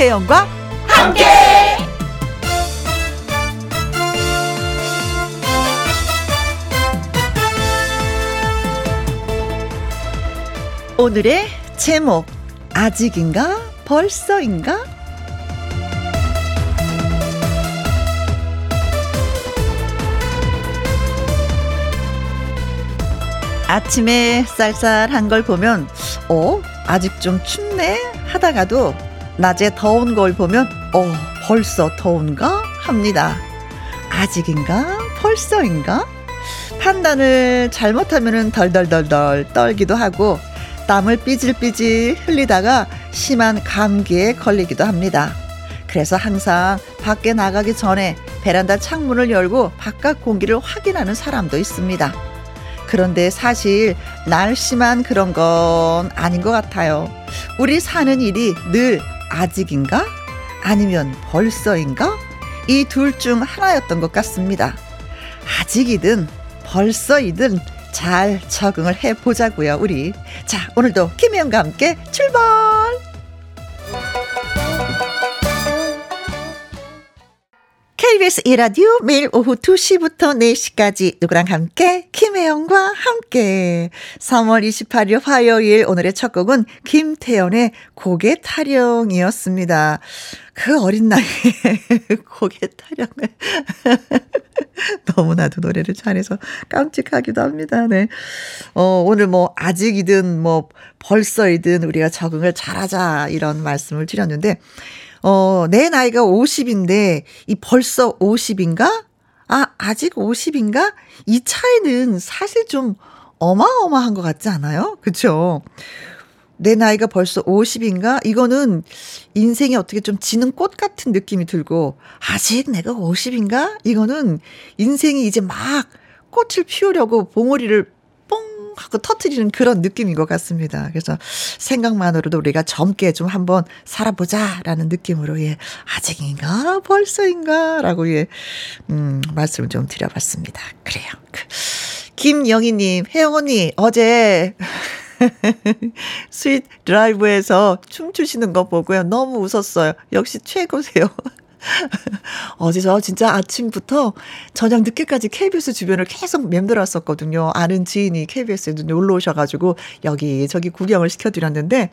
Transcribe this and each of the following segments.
김혜영과 함께. 오늘의 제목 아직인가 벌써인가 아침에 쌀쌀한 걸 보면 어 아직 좀 춥네 하다가도 낮에 더운 걸 보면 어 벌써 더운가 합니다. 아직인가 벌써인가 판단을 잘못하면 덜덜덜덜 떨기도 하고 땀을 삐질삐질 흘리다가 심한 감기에 걸리기도 합니다. 그래서 항상 밖에 나가기 전에 베란다 창문을 열고 바깥 공기를 확인하는 사람도 있습니다. 그런데 사실 날씨만 그런 건 아닌 것 같아요. 우리 사는 일이 늘 아직인가? 아니면 벌써인가? 이 둘 중 하나였던 것 같습니다. 아직이든 벌써이든 잘 적응을 해 보자고요, 우리. 자, 오늘도 김혜영과 함께 출발! KBS 이라디오 매일 오후 2시부터 4시까지 누구랑 함께 김혜영과 함께 3월 28일 화요일 오늘의 첫 곡은 김태연의 고개 타령이었습니다. 그 어린 나이에 고개 타령을 너무나도 노래를 잘해서 깜찍하기도 합니다. 네. 어, 오늘 뭐 아직이든 뭐 벌써이든 우리가 적응을 잘하자 이런 말씀을 드렸는데 어, 내 나이가 50인데, 이 벌써 50인가? 아, 아직 50인가? 이 차이는 사실 좀 어마어마한 것 같지 않아요? 그쵸? 내 나이가 벌써 50인가? 이거는 인생이 어떻게 좀 지는 꽃 같은 느낌이 들고, 아직 내가 50인가? 이거는 인생이 이제 막 꽃을 피우려고 봉오리를 하고 터트리는 그런 느낌인 것 같습니다. 그래서 생각만으로도 우리가 젊게 좀 한번 살아보자라는 느낌으로 예 아직인가 벌써인가라고 예 음, 말씀을 좀 드려봤습니다. 그래요. 그, 김영희님, 혜영 언니 어제 스윗 드라이브에서 춤추시는 거 보고요. 너무 웃었어요. 역시 최고세요. 어제 저 진짜 아침부터 저녁 늦게까지 KBS 주변을 계속 맴돌았었거든요. 아는 지인이 KBS에 놀러 오셔가지고 여기 저기 구경을 시켜드렸는데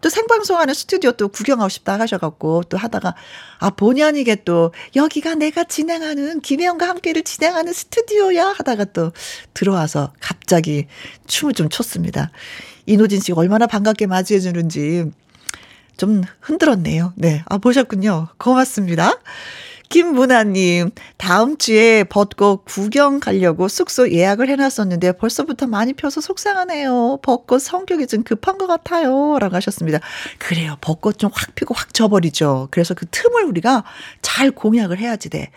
또 생방송하는 스튜디오 또 구경하고 싶다 하셔갖고 또 하다가 아 본의 아니게 또 여기가 내가 진행하는 김혜영과 함께를 진행하는 스튜디오야 하다가 또 들어와서 갑자기 춤을 좀 췄습니다. 이노진 씨가 얼마나 반갑게 맞이해 주는지 좀 흔들었네요. 네. 아, 보셨군요. 고맙습니다. 김문아님, 다음 주에 벚꽃 구경 가려고 숙소 예약을 해놨었는데 벌써부터 많이 펴서 속상하네요. 벚꽃 성격이 좀 급한 것 같아요. 라고 하셨습니다. 그래요. 벚꽃 좀 확 피고 확 져버리죠. 그래서 그 틈을 우리가 잘 공약을 해야지 돼.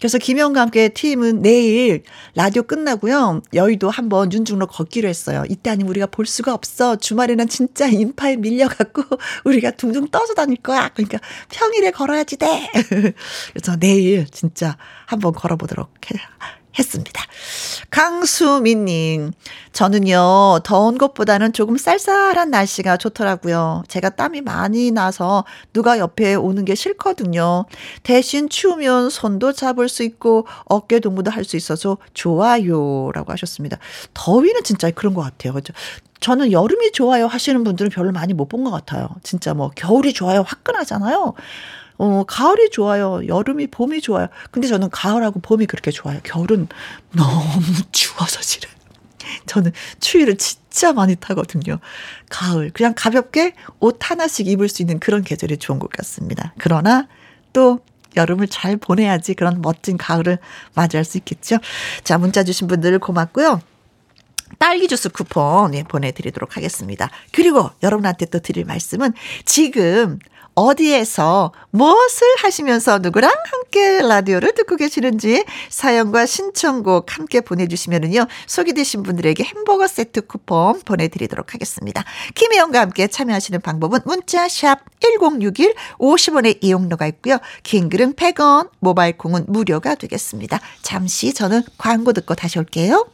그래서 김영과 함께 팀은 내일 라디오 끝나고요. 여의도 한번 윤중로 걷기로 했어요. 이때 아니면 우리가 볼 수가 없어. 주말에는 진짜 인파에 밀려갖고 우리가 둥둥 떠서 다닐 거야. 그러니까 평일에 걸어야지 돼. 그래서 내일 진짜 한번 걸어보도록 해. 했습니다. 강수민님, 저는요, 더운 것보다는 조금 쌀쌀한 날씨가 좋더라고요. 제가 땀이 많이 나서 누가 옆에 오는 게 싫거든요. 대신 추우면 손도 잡을 수 있고 어깨 동무도 할 수 있어서 좋아요. 라고 하셨습니다. 더위는 진짜 그런 것 같아요. 그죠? 저는 여름이 좋아요 하시는 분들은 별로 많이 못 본 것 같아요. 진짜 뭐 겨울이 좋아요 화끈하잖아요. 어, 가을이 좋아요. 여름이, 봄이 좋아요. 근데 저는 가을하고 봄이 그렇게 좋아요. 겨울은 너무 추워서 싫어요. 저는 추위를 진짜 많이 타거든요. 가을. 그냥 가볍게 옷 하나씩 입을 수 있는 그런 계절이 좋은 것 같습니다. 그러나 또 여름을 잘 보내야지 그런 멋진 가을을 맞이할 수 있겠죠. 자, 문자 주신 분들 고맙고요. 딸기 주스 쿠폰 예, 보내드리도록 하겠습니다. 그리고 여러분한테 또 드릴 말씀은 지금 어디에서 무엇을 하시면서 누구랑 함께 라디오를 듣고 계시는지 사연과 신청곡 함께 보내주시면은요 소개되신 분들에게 햄버거 세트 쿠폰 보내드리도록 하겠습니다. 김혜영과 함께 참여하시는 방법은 문자 샵 #1061 50원의 이용료가 있고요. 긴 글은 100원, 모바일 콩은 무료가 되겠습니다. 잠시 저는 광고 듣고 다시 올게요.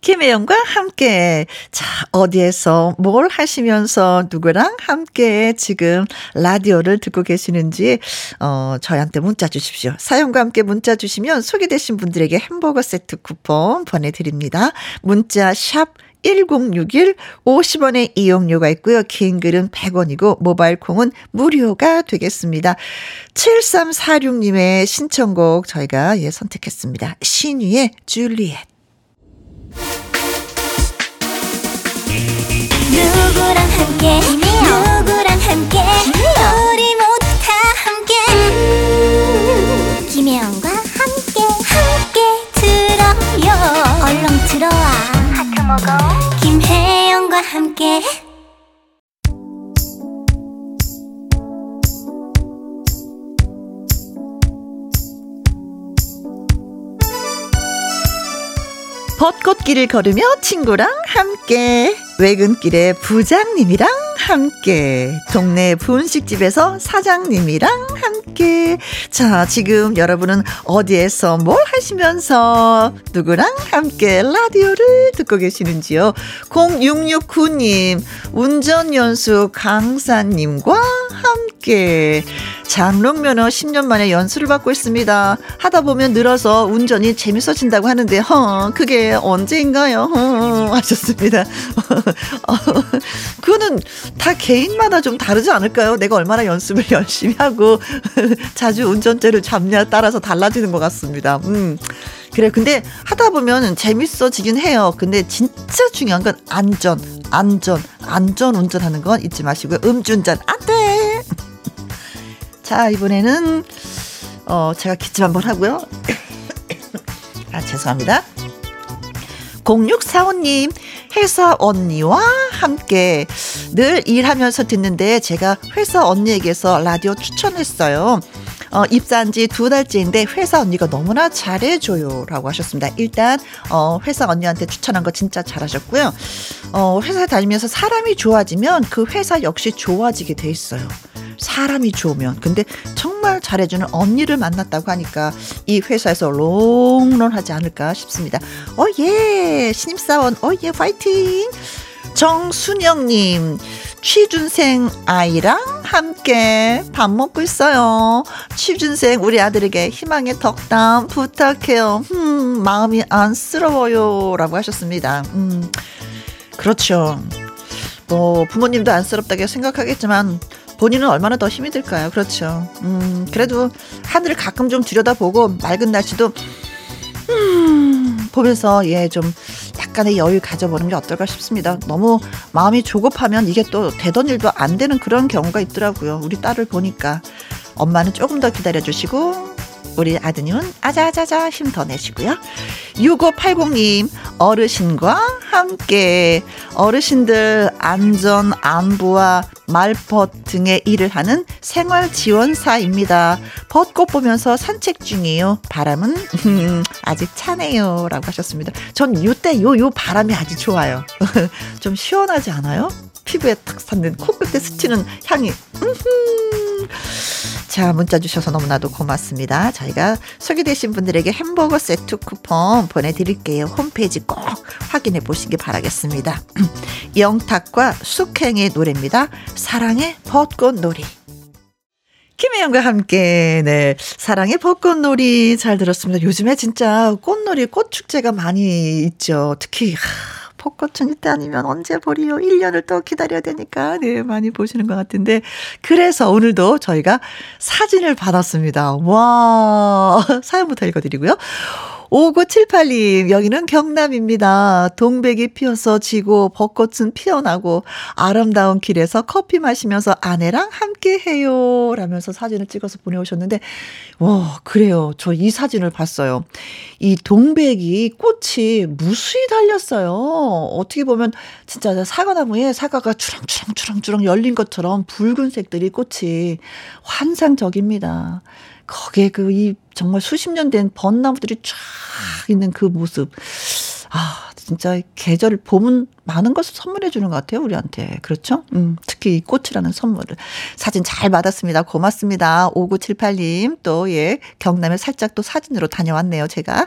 김혜영과 함께. 자, 어디에서 뭘 하시면서 누구랑 함께 지금 라디오를 듣고 계시는지, 어, 저희한테 문자 주십시오. 사연과 함께 문자 주시면 소개되신 분들에게 햄버거 세트 쿠폰 보내드립니다. 문자 샵 1061 50원의 이용료가 있고요. 긴 글은 100원이고 모바일 콩은 무료가 되겠습니다. 7346님의 신청곡 저희가 예 선택했습니다. 신위의 줄리엣. 누구랑 함께? 누구랑 함께? 우리 모두 다 함께. 김혜영과 함께 함께 들어요. 얼렁 들어와. 먹어 김혜영과 함께 벚꽃길을 걸으며 친구랑 함께 외근길에 부장님이랑 함께 동네 분식집에서 사장님이랑 함께. 자 지금 여러분은 어디에서 뭘 하시면서 누구랑 함께 라디오를 듣고 계시는지요? 0669님 운전연수 강사님과 함께 장롱 면허 10년 만에 연수를 받고 있습니다 하다 보면 늘어서 운전이 재밌어진다고 하는데 허 그게 언제인가요 허 하셨습니다 어, 그거는 다 개인마다 좀 다르지 않을까요? 내가 얼마나 연습을 열심히 하고 자주 운전대를 잡냐 따라서 달라지는 것 같습니다. 음. 그래 근데 하다 보면 재밌어지긴 해요. 근데 진짜 중요한 건 안전, 안전, 안전 운전하는 건 잊지 마시고요. 음주운전 안 돼. 자 이번에는 어 제가 기침 한번 하고요. 아 죄송합니다. 0645님, 회사 언니와 함께 늘 일하면서 듣는데 제가 회사 언니에게서 라디오 추천했어요. 어, 입사한 지 두 달째인데 회사 언니가 너무나 잘해줘요. 라고 하셨습니다. 일단, 어, 회사 언니한테 추천한 거 진짜 잘하셨고요. 어, 회사 다니면서 사람이 좋아지면 그 회사 역시 좋아지게 돼 있어요. 사람이 좋으면. 근데 정말 잘해주는 언니를 만났다고 하니까 이 회사에서 롱런 하지 않을까 싶습니다. 어, 예. 신입사원, 어, 예, 파이팅! 정순영님, 취준생 아이랑 함께 밥 먹고 있어요. 취준생 우리 아들에게 희망의 덕담 부탁해요. 음, 마음이 안쓰러워요. 라고 하셨습니다. 음, 그렇죠. 뭐, 부모님도 안쓰럽다고 생각하겠지만, 본인은 얼마나 더 힘이 들까요? 그렇죠. 음, 그래도 하늘을 가끔 좀 들여다보고 맑은 날씨도 음, 보면서 예, 좀 약간의 여유 가져보는 게 어떨까 싶습니다. 너무 마음이 조급하면 이게 또 되던 일도 안 되는 그런 경우가 있더라고요. 우리 딸을 보니까 엄마는 조금 더 기다려 주시고 우리 아드님은 아자아자자 힘 더 내시고요. 6580님, 어르신과 함께 어르신들 안전, 안부와 말벗 등의 일을 하는 생활 지원사입니다. 벚꽃 보면서 산책 중이에요. 바람은 아직 차네요. 라고 하셨습니다. 전 요때 요, 요 바람이 아주 좋아요. 좀 시원하지 않아요? 피부에 탁 닿는 코끝에 스치는 향이. 자, 문자 주셔서 너무나도 고맙습니다. 저희가 소개되신 분들에게 햄버거 세트 쿠폰 보내드릴게요. 홈페이지 꼭 확인해 보시기 바라겠습니다. 영탁과 숙행의 노래입니다. 사랑의 벚꽃놀이. 김혜영과 함께, 네. 사랑의 벚꽃놀이 잘 들었습니다. 요즘에 진짜 꽃놀이, 꽃축제가 많이 있죠. 특히, 하, 벚꽃은 이때 아니면 언제 보리요? 1년을 또 기다려야 되니까, 네, 많이 보시는 것 같은데. 그래서 오늘도 저희가 사진을 받았습니다. 와, 사연부터 읽어드리고요. 5978님, 여기는 경남입니다. 동백이 피어서 지고 벚꽃은 피어나고 아름다운 길에서 커피 마시면서 아내랑 함께 해요. 라면서 사진을 찍어서 보내오셨는데, 와, 그래요. 저 이 사진을 봤어요. 이 동백이 꽃이 무수히 달렸어요. 어떻게 보면 진짜 사과나무에 사과가 주렁주렁주렁주렁 열린 것처럼 붉은색들이 꽃이 환상적입니다. 거기에 그 이 정말 수십 년 된 벚나무들이 쫙 있는 그 모습. 아, 진짜 계절 봄은 많은 것을 선물해 주는 것 같아요, 우리한테. 그렇죠? 음, 특히 이 꽃이라는 선물을. 사진 잘 받았습니다. 고맙습니다. 5978님. 또, 예, 경남에 살짝 또 사진으로 다녀왔네요, 제가.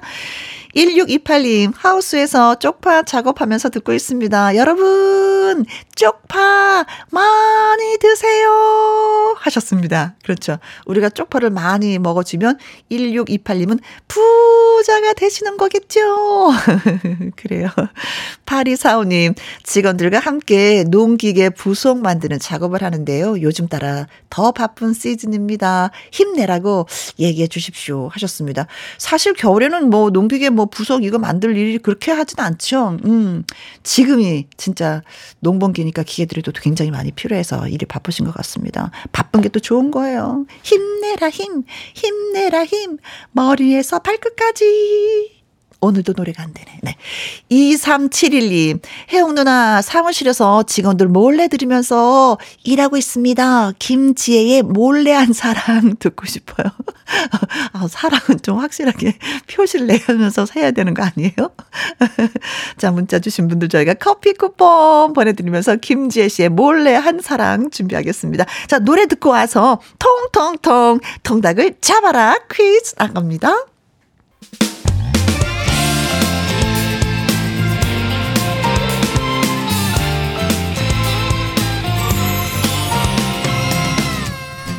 1628님, 하우스에서 쪽파 작업하면서 듣고 있습니다. 여러분, 쪽파 많이 드세요. 하셨습니다. 그렇죠. 우리가 쪽파를 많이 먹어주면 1628님은 부자가 되시는 거겠죠. 그래요. 8245님, 직원들과 함께 농기계 부속 만드는 작업을 하는데요. 요즘 따라 더 바쁜 시즌입니다. 힘내라고 얘기해 주십시오. 하셨습니다. 사실 겨울에는 뭐 농기계 뭐 부속 이거 만들 일이 그렇게 하진 않죠. 음, 지금이 진짜 농번기니까 기계들이 또 굉장히 많이 필요해서 일이 바쁘신 것 같습니다. 바쁜 게 또 좋은 거예요. 힘내라 힘, 힘내라 힘, 머리에서 발끝까지. 오늘도 노래가 안 되네. 네. 2371님, 혜영 누나 사무실에서 직원들 몰래 들으면서 일하고 있습니다. 김지혜의 몰래한 사랑 듣고 싶어요. 아, 사랑은 좀 확실하게 표시를 내면서 해야 되는 거 아니에요? 자, 문자 주신 분들 저희가 커피 쿠폰 보내드리면서 김지혜 씨의 몰래한 사랑 준비하겠습니다. 자, 노래 듣고 와서 통통통 통닭을 잡아라 퀴즈 나갑니다.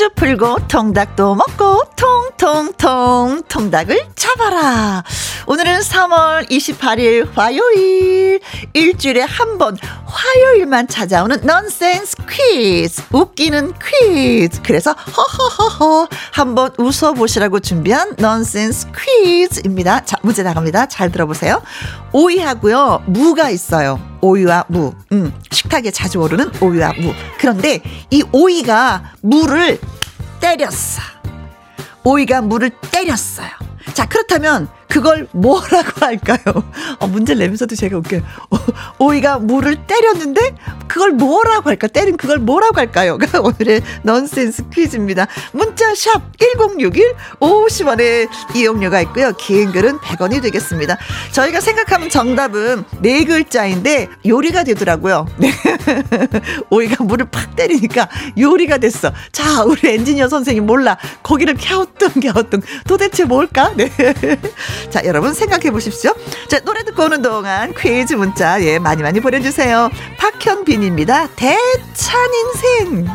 퀴즈 풀고 통닭도 먹고 통통통 통닭을 잡아라. 오늘은 3월 28일 화요일 일주일에 한 번 화요일만 찾아오는 넌센스 퀴즈 웃기는 퀴즈 그래서 허허허허 한번 웃어보시라고 준비한 넌센스 퀴즈입니다. 자 문제 나갑니다. 잘 들어보세요. 오이하고요 무가 있어요. 오이와 무. 음, 식탁에 자주 오르는 오이와 무. 그런데 이 오이가 무를 때렸어. 오이가 물을 때렸어요. 자, 그렇다면 그걸 뭐라고 할까요? 어, 문제를 내면서도 제가 웃겨요. 오 이가 물을 때렸는데 그걸 뭐라고 할까? 때린 그걸 뭐라고 할까요? 오늘의 넌센스 퀴즈입니다. 문자 샵 1061, 50원의 이용료가 있고요. 긴 글은 100원이 되겠습니다. 저희가 생각하면 정답은 네 글자인데 요리가 되더라고요. 네. 오이가 물을 팍 때리니까 요리가 됐어. 자, 우리 엔지니어 선생님 몰라. 거기를 갸우뚱 갸우뚱. 도대체 뭘까? 네. 자, 여러분 생각해 보십시오. 자, 노래 듣고 오는 동안 퀴즈 문자, 예, 많이 많이 보내주세요. 박현빈입니다. 대찬 인생.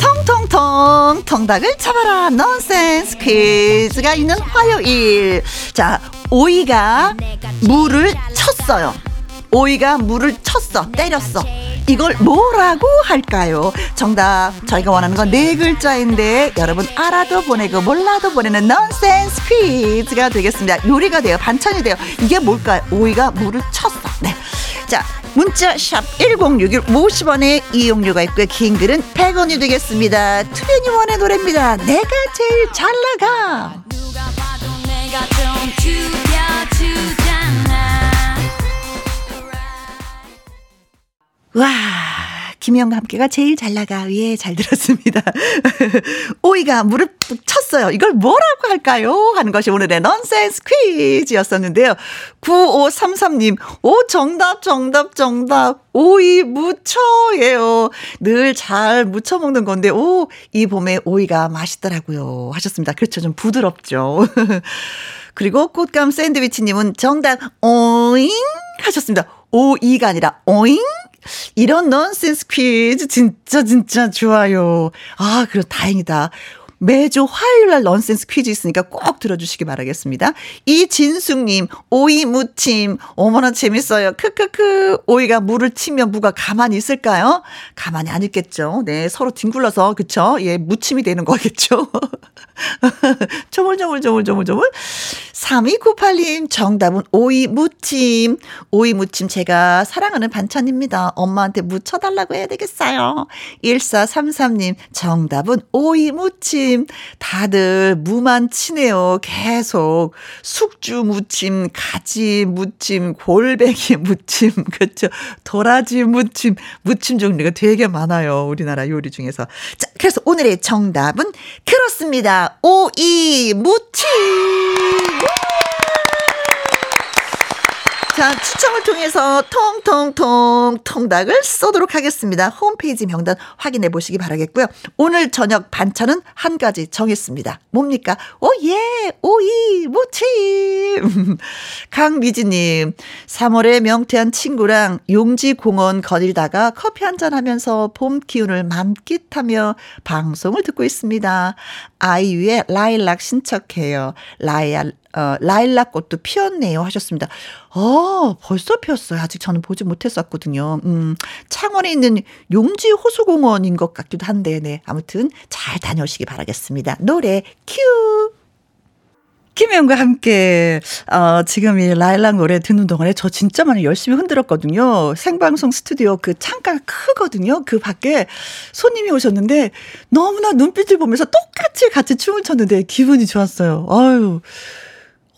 통통통 통닭을 잡아라 넌센스 퀴즈가 있는 화요일 자 오이가 물을 쳤어요 오이가 물을 쳤어 때렸어. 이걸 뭐라고 할까요? 정답 저희가 원하는 건 네 글자인데 여러분 알아도 보내고 몰라도 보내는 넌센스 퀴즈가 되겠습니다. 요리가 돼요 반찬이 돼요. 이게 뭘까요? 오이가 물을 쳤어. 네. 자 문자 샵 1061 50원의 이용료가 있고요. 긴 글은 100원이 되겠습니다. 투애니원의 노래입니다. 내가 제일 잘 나가 와, 김희영과 함께가 제일 잘 나가. 예, 잘 들었습니다. 오이가 물을 쳤어요. 이걸 뭐라고 할까요? 하는 것이 오늘의 넌센스 퀴즈였었는데요. 9533님, 오, 정답, 정답, 정답. 오이 무쳐예요. 늘 잘 무쳐 먹는 건데, 오, 이 봄에 오이가 맛있더라고요. 하셨습니다. 그렇죠. 좀 부드럽죠. 그리고 꽃감 샌드위치님은 정답, 오잉? 하셨습니다. 오이가 아니라 오잉? 이런 넌센스 퀴즈 진짜 진짜 좋아요. 아, 그래 다행이다. 매주 화요일 날 넌센스 퀴즈 있으니까 꼭 들어주시기 바라겠습니다. 이진숙님, 오이 무침. 어머나 재밌어요. 크크크. 오이가 물을 치면 무가 가만히 있을까요? 가만히 안 있겠죠. 네, 서로 뒹굴러서, 그쵸? 예, 무침이 되는 거겠죠. 조물조물조물조물조물. 3298님, 정답은 오이 무침. 오이 무침 제가 사랑하는 반찬입니다. 엄마한테 무쳐달라고 해야 되겠어요. 1433님, 정답은 오이 무침. 다들 무만 치네요. 계속. 숙주 무침, 가지 무침, 골뱅이 무침, 그렇죠. 도라지 무침, 무침 종류가 되게 많아요. 우리나라 요리 중에서. 자, 그래서 오늘의 정답은 그렇습니다. 오이 무침! 자, 추첨을 통해서 통통통 통닭을 쏘도록 하겠습니다. 홈페이지 명단 확인해 보시기 바라겠고요. 오늘 저녁 반찬은 한 가지 정했습니다. 뭡니까? 오예! 오이! 무침! 강미지님, 3월에 명태한 친구랑 용지공원 거닐다가 커피 한 잔 하면서 봄 기운을 만끽하며 방송을 듣고 있습니다. 아이유의 라일락 신청해요. 라일, 어, 라일락 꽃도 피었네요 하셨습니다. 어, 벌써 피었어요. 아직 저는 보지 못했었거든요. 음, 창원에 있는 용지 호수공원인 것 같기도 한데, 네. 아무튼 잘 다녀오시기 바라겠습니다. 노래 큐! 김혜영과 함께, 어, 지금 이 라일락 노래 듣는 동안에 저 진짜 많이 열심히 흔들었거든요. 생방송 스튜디오 그 창가가 크거든요. 그 밖에 손님이 오셨는데 너무나 눈빛을 보면서 똑같이 같이 춤을 췄는데 기분이 좋았어요. 아유.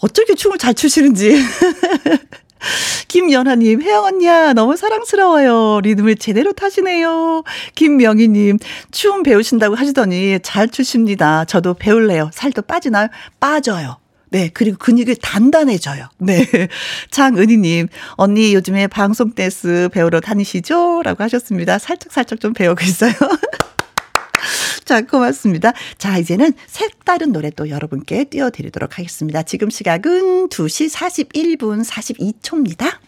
어떻게 춤을 잘 추시는지. 김연아님, 혜영 언니야, 너무 사랑스러워요. 리듬을 제대로 타시네요. 김명희님, 춤 배우신다고 하시더니 잘 추십니다. 저도 배울래요. 살도 빠지나요? 빠져요. 네, 그리고 근육이 단단해져요. 네. 장은희님, 언니 요즘에 방송 댄스 배우러 다니시죠? 라고 하셨습니다. 살짝살짝 좀 배우고 있어요. 자, 고맙습니다. 자, 이제는 색다른 노래 또 여러분께 띄워드리도록 하겠습니다. 지금 시각은 2시 41분 42초입니다.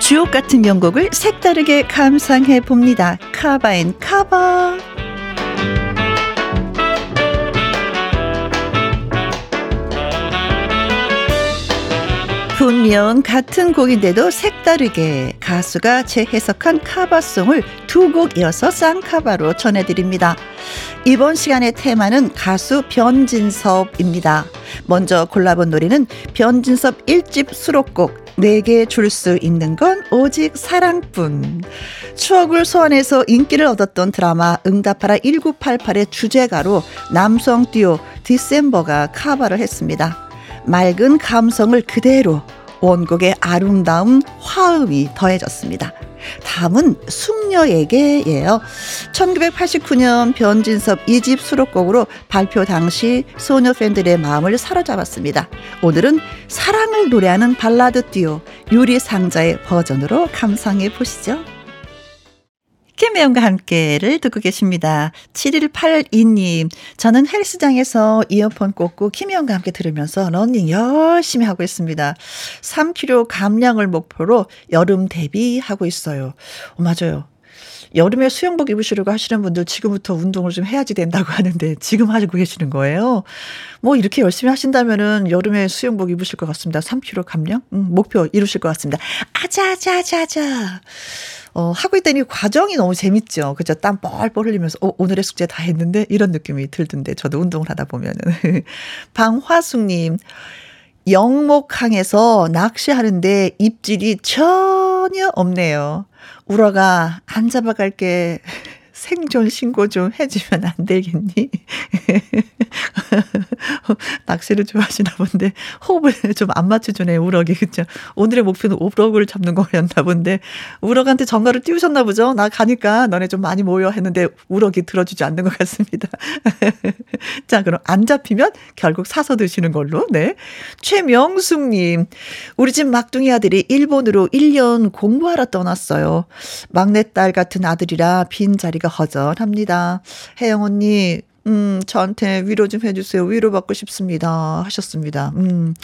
주옥 같은 명곡을 색다르게 감상해 봅니다. 카바앤 카바. 분명 같은 곡인데도 색다르게 가수가 재해석한 카바송을 두 곡 이어서 쌍카바로 전해드립니다. 이번 시간의 테마는 가수 변진섭입니다. 먼저 골라본 노래는 변진섭 1집 수록곡 내게 줄 수 있는 건 오직 사랑뿐. 추억을 소환해서 인기를 얻었던 드라마 응답하라 1988의 주제가로 남성 듀오 디셈버가 카바를 했습니다. 맑은 감성을 그대로 원곡의 아름다운 화음이 더해졌습니다. 다음은 숙녀에게예요. 1989년 변진섭 2집 수록곡으로 발표 당시 소녀 팬들의 마음을 사로잡았습니다. 오늘은 사랑을 노래하는 발라드 듀오 유리상자의 버전으로 감상해 보시죠. 김혜영과 함께를 듣고 계십니다. 7182님, 저는 헬스장에서 이어폰 꽂고 김혜영과 함께 들으면서 러닝 열심히 하고 있습니다. 3kg 감량을 목표로 여름 대비하고 있어요. 어, 맞아요. 여름에 수영복 입으시려고 하시는 분들 지금부터 운동을 좀 해야지 된다고 하는데 지금 하고 계시는 거예요. 뭐 이렇게 열심히 하신다면은 여름에 수영복 입으실 것 같습니다. 3kg 감량? 음, 목표 이루실 것 같습니다. 아자자자자. 어, 하고 있더니 과정이 너무 재밌죠. 그죠? 땀 뻘뻘 흘리면서, 어, 오늘의 숙제 다 했는데? 이런 느낌이 들던데, 저도 운동을 하다 보면은. 방화숙님, 영목항에서 낚시하는데 입질이 전혀 없네요. 우러가 안 잡아갈게. 생존 신고 좀 해주면 안 되겠니? 낚시를 좋아하시나 본데, 호흡을 좀 안 맞춰주네, 우럭이. 그쵸? 오늘의 목표는 우럭을 잡는 거였나 본데, 우럭한테 전가를 띄우셨나 보죠? 나 가니까 너네 좀 많이 모여 했는데, 우럭이 들어주지 않는 것 같습니다. 자, 그럼 안 잡히면 결국 사서 드시는 걸로, 네. 최명숙님, 우리 집 막둥이 아들이 일본으로 1년 공부하러 떠났어요. 막내딸 같은 아들이라 빈 자리가 허전합니다. 혜영 언니, 음, 저한테 위로 좀 해주세요. 위로 받고 싶습니다. 하셨습니다. 음.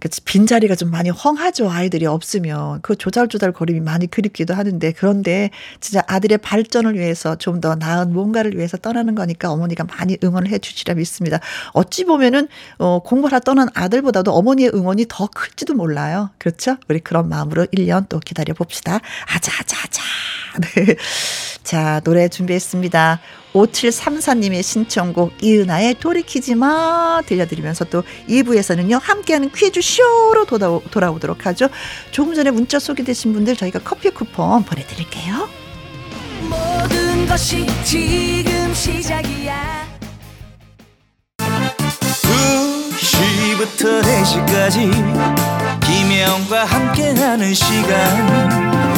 그 빈자리가 좀 많이 헝하죠. 아이들이 없으면. 그 조잘조잘 거림이 많이 그립기도 하는데 그런데 진짜 아들의 발전을 위해서 좀 더 나은 뭔가를 위해서 떠나는 거니까 어머니가 많이 응원을 해 주시라 믿습니다. 어찌 보면은 어 공부하러 떠난 아들보다도 어머니의 응원이 더 클지도 몰라요. 그렇죠? 우리 그런 마음으로 1년 또 기다려 봅시다. 아자아자아자. 네. 자, 노래 준비했습니다. 5734님의 신청곡 이은아의 돌이키지 마 들려드리면서 또 2부에서는요 함께하는 퀴즈 쇼로 돌아오, 돌아오도록 하죠. 조금 전에 문자 소개되신 분들 저희가 커피 쿠폰 보내드릴게요. 모든 것이 지금 시작이야. 2시부터 4시까지 김혜영과 함께하는 시간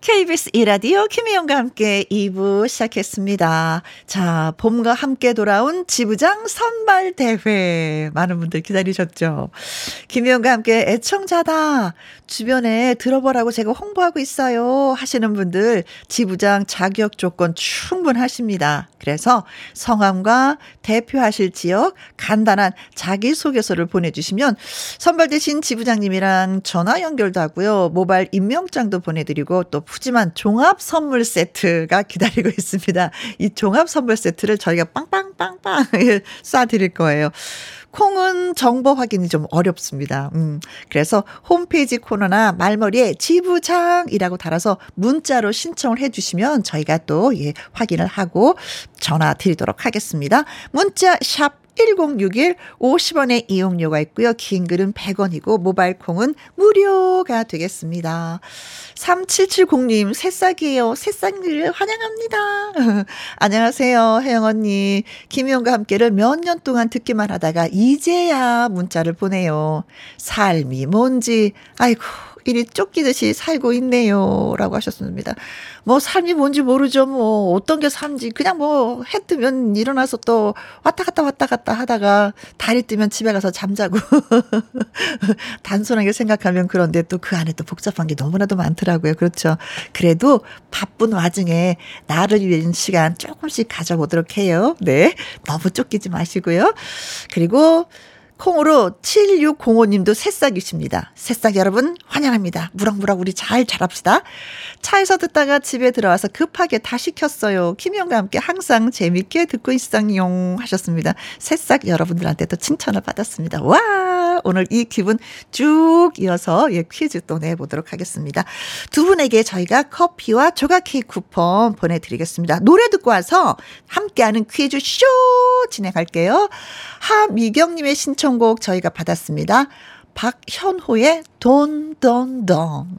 KBS 이라디오 김희영과 함께 2부 시작했습니다. 자, 봄과 함께 돌아온 지부장 선발 대회. 많은 분들 기다리셨죠? 김희영과 함께 애청자다. 주변에 들어보라고 제가 홍보하고 있어요. 하시는 분들 지부장 자격 조건 충분하십니다. 그래서 성함과 대표하실 지역 간단한 자기소개서를 보내주시면 선발되신 지부장님이랑 전화 연결도 하고요. 모바일 임명장도 보내드리고 또 푸짐한 종합 선물 세트가 기다리고 있습니다. 이 종합 선물 세트를 저희가 빵빵빵빵 쏴드릴 거예요. 콩은 정보 확인이 좀 어렵습니다. 음, 그래서 홈페이지 코너나 말머리에 지부장이라고 달아서 문자로 신청을 해주시면 저희가 또 예, 확인을 하고 전화 드리도록 하겠습니다. 문자 샵 1061 50원의 이용료가 있고요. 긴 글은 100원이고 모바일 콩은 무료가 되겠습니다. 3770님 새싹이에요. 새싹을 환영합니다. 안녕하세요. 혜영 언니. 김희영과 함께를 몇 년 동안 듣기만 하다가 이제야 문자를 보내요. 삶이 뭔지 아이고 이리 쫓기듯이 살고 있네요. 라고 하셨습니다. 뭐 삶이 뭔지 모르죠. 뭐 어떤 게 삶인지 그냥 뭐 해 뜨면 일어나서 또 왔다 갔다 왔다 갔다 하다가 달이 뜨면 집에 가서 잠자고 단순하게 생각하면 그런데 또 그 안에 또 복잡한 게 너무나도 많더라고요. 그렇죠. 그래도 바쁜 와중에 나를 위한 시간 조금씩 가져보도록 해요. 네. 너무 쫓기지 마시고요. 그리고 콩으로 7605님도 새싹이십니다. 새싹 여러분 환영합니다. 무럭무럭 우리 잘 자랍시다. 차에서 듣다가 집에 들어와서 급하게 다시 켰어요. 김영과 함께 항상 재밌게 듣고 있상용 하셨습니다. 새싹 여러분들한테 도 칭찬을 받았습니다. 와 오늘 이 기분 쭉 이어서 예 퀴즈 또 내보도록 하겠습니다. 두 분에게 저희가 커피와 조각 케이크 쿠폰 보내드리겠습니다. 노래 듣고 와서 함께하는 퀴즈 쇼 진행할게요. 하미경님의 신청곡 저희가 받았습니다. 박현호의 돈돈돈.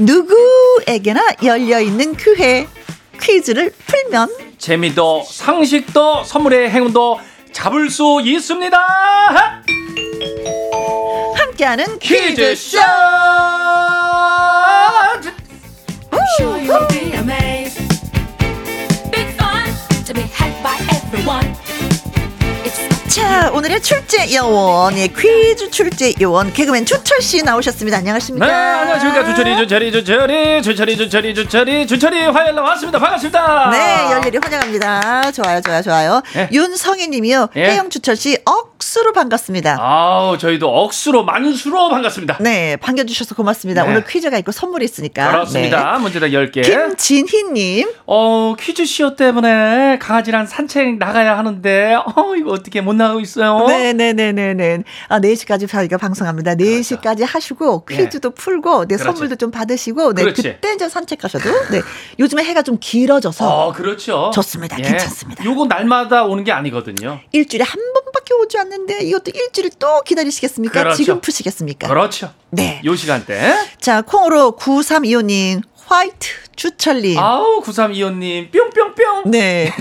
누구에게나 열려있는 그회 퀴즈를 풀면 재미도 상식도 선물의 행운도 잡을 수 있습니다. 함께하는 퀴즈쇼. 자 오늘의 출제 요원 예, 퀴즈 출제 요원 개그맨 주철 씨 나오셨습니다 안녕하십니까 네, 안녕하십니까. 주철이, 주철이, 주철이, 주철이, 주철이, 주철이, 주철이 화요일 나왔습니다. 반갑습니다. 네, 열렬히 환영합니다. 좋아요, 좋아요, 좋아요. 예. 윤성희 님이요. 예. 혜영 주철 씨 억 수로 반갑습니다. 아우, 저희도 억수로, 만수로 반갑습니다. 네, 반겨주셔서 고맙습니다. 네. 오늘 퀴즈가 있고 선물이 있으니까. 그렇습니다. 문제다 10개. 네. 김진희님, 어, 퀴즈쇼 때문에 강아지랑 산책 나가야 하는데, 어, 이거 어떻게 못 나가고 있어요? 네네네네네. 아, 4시까지 저희가 방송합니다. 4시까지 하시고, 퀴즈도 풀고, 네, 그렇죠. 선물도 좀 받으시고, 네, 그렇지. 그때 이제 산책하셔도, 네. 요즘에 해가 좀 길어져서, 어, 그렇죠. 좋습니다. 괜찮습니다. 요거 날마다 오는 게 아니거든요. 일주일에 한 번밖에 오지 않는 데, 이것도 일주일을 또 기다리시겠습니까? 그렇죠. 지금 푸시겠습니까? 그렇죠. 네. 요 시간대. 자, 콩으로 9325님, 화이트 주철님. 아우, 9325님, 뿅뿅뿅. 네.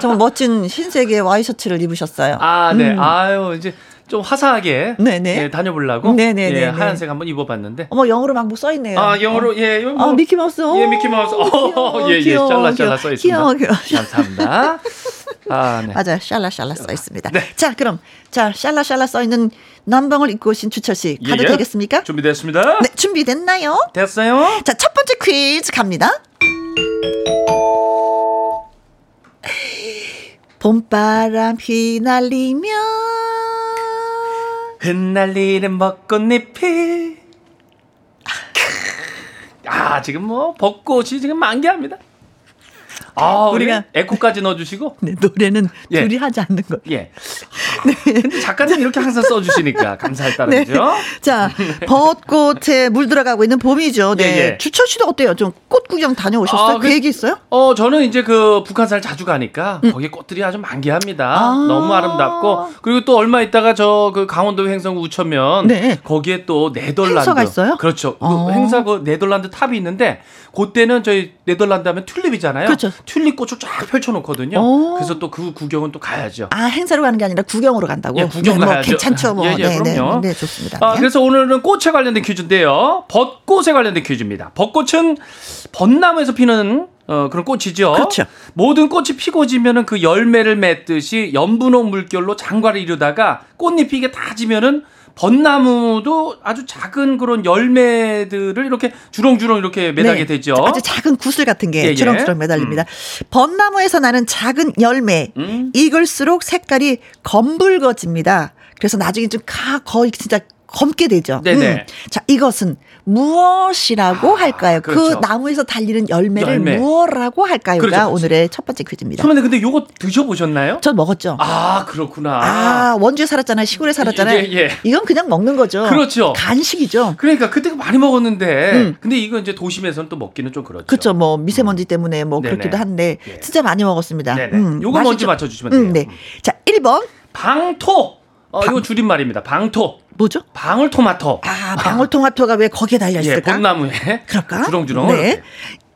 정말 멋진 흰색의 와이셔츠를 입으셨어요. 아, 네. 음. 아유, 이제 좀 화사하게 네네. 예, 다녀보려고 네네네네. 예, 하얀색 한번 입어봤는데. 어머, 영어로 막 뭐 써있네요. 아, 영어로 예, 요 아, 미키마우스. 예, 미키마우스. 어, 예, 예, 귀여워, 샬라 샬라 귀여워. 써 있습니다. 귀여워, 귀여워. 감사합니다. 아, 네. 맞아요. 샬라 샬라 써 있습니다. 네. 자, 그럼, 자, 샬라 샬라 써 있는 남방을 입고 오신 주철 씨, 가도 예, 예. 되겠습니까? 준비됐습니다. 네, 준비됐나요? 됐어요? 자, 첫 번째 퀴즈 갑니다. 봄바람 휘날리며 흩날리는 벚꽃잎이 아 지금 뭐 벚꽃이 지금 만개합니다. 아 우리가 우리가- 에코까지 넣어주시고 네, 노래는 예. 둘이 하지 않는 거. 예. 근데 작가님 이렇게 항상 써주시니까 감사할 네. 따름이죠. 자, 벚꽃에 물 들어가고 있는 봄이죠. 네. 예, 예. 주철 씨도 어때요? 좀 꽃 구경 다녀오셨어요? 아, 그- 계획이 있어요? 어 저는 이제 그 북한산 자주 가니까 거기 꽃들이 아주 만개합니다. 아. 너무 아름답고 그리고 또 얼마 있다가 저 그 강원도 횡성 우천면 네. 거기에 또 네덜란드 행사가 있어요? 그렇죠. 그 아. 행사 그 네덜란드 탑이 있는데 그때는 저희 네덜란드 하면 튤립이잖아요. 그렇죠. 튤립 꽃을 쫙 펼쳐놓거든요. 오. 그래서 또 그 구경은 또 가야죠. 아, 행사로 가는 게 아니라 구경으로 간다고? 예, 구경 네, 뭐 가야죠. 괜찮죠, 뭐. 예, 예, 네, 네, 그럼요. 네, 좋습니다. 아, 네. 그래서 오늘은 꽃에 관련된 퀴즈인데요. 벚꽃에 관련된 퀴즈입니다. 벚꽃은 벚나무에서 피는 어, 그런 꽃이죠. 그렇죠. 모든 꽃이 피고 지면은 그 열매를 맺듯이 연분홍 물결로 장과를 이루다가 꽃잎이 이게 다 지면은 벚나무도 아주 작은 그런 열매들을 이렇게 주렁주렁 이렇게 매달게 네. 되죠. 아주 작은 구슬 같은 게 예, 예. 주렁주렁 매달립니다. 벚나무에서 나는 작은 열매 음. 익을수록 색깔이 검붉어집니다. 그래서 나중에 좀 가, 거의 진짜 검게 되죠. 음. 네네. 자, 이것은 무엇이라고 할까요? 그렇죠. 그 나무에서 달리는 열매를 열매. 무엇이라고 할까요가 그렇죠, 그렇죠. 오늘의 첫 번째 퀴즈입니다. 선배님 근데 요거 드셔보셨나요? 전 먹었죠. 아 그렇구나. 아, 원주에 살았잖아요. 시골에 살았잖아요. 예, 예. 이건 그냥 먹는 거죠. 그렇죠. 간식이죠. 그러니까 그때 많이 먹었는데 음. 근데 이거 이제 도심에서는 또 먹기는 좀 그렇죠. 그렇죠. 뭐 미세먼지 때문에 뭐 네네. 그렇기도 한데 예. 진짜 많이 먹었습니다. 네네. 음, 요거 먼저 맛있죠? 맞춰주시면 돼요. 음, 네. 자, 1번 방토. 어, 이거 줄임말입니다. 방토. 뭐죠? 방울토마토. 아, 방울토마토가 왜 거기에 달려 예, 있을까? 봄나무에. 그럴까? 주렁주렁. 네.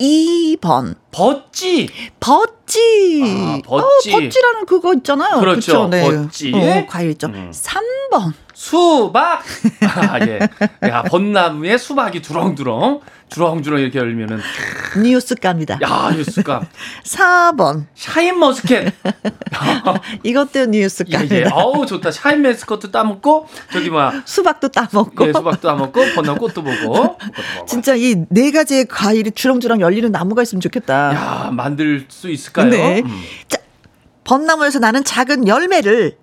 2번 버찌. 버찌. 아, 버찌. 어, 버찌라는 그거 있잖아요. 그렇죠. 그쵸? 네. 버찌. 어, 과일 있죠. 음. 3번 수박. 아, 예. 야, 벚나무에 수박이 두렁두렁, 주렁주렁 이렇게 열면은, 뉴스감이다. 야, 뉴스감. 4번. 샤인머스켓. 이것도 예, 예. 뉴스감이다. 어우, 좋다. 샤인머스켓도 따먹고, 저기 뭐야. 수박도 따먹고. 예, 수박도 따먹고, 벚나무 꽃도 보고. 진짜 이 네 가지의 과일이 주렁주렁 열리는 나무가 있으면 좋겠다. 야, 만들 수 있을까요? 네. 음. 자, 벚나무에서 나는 작은 열매를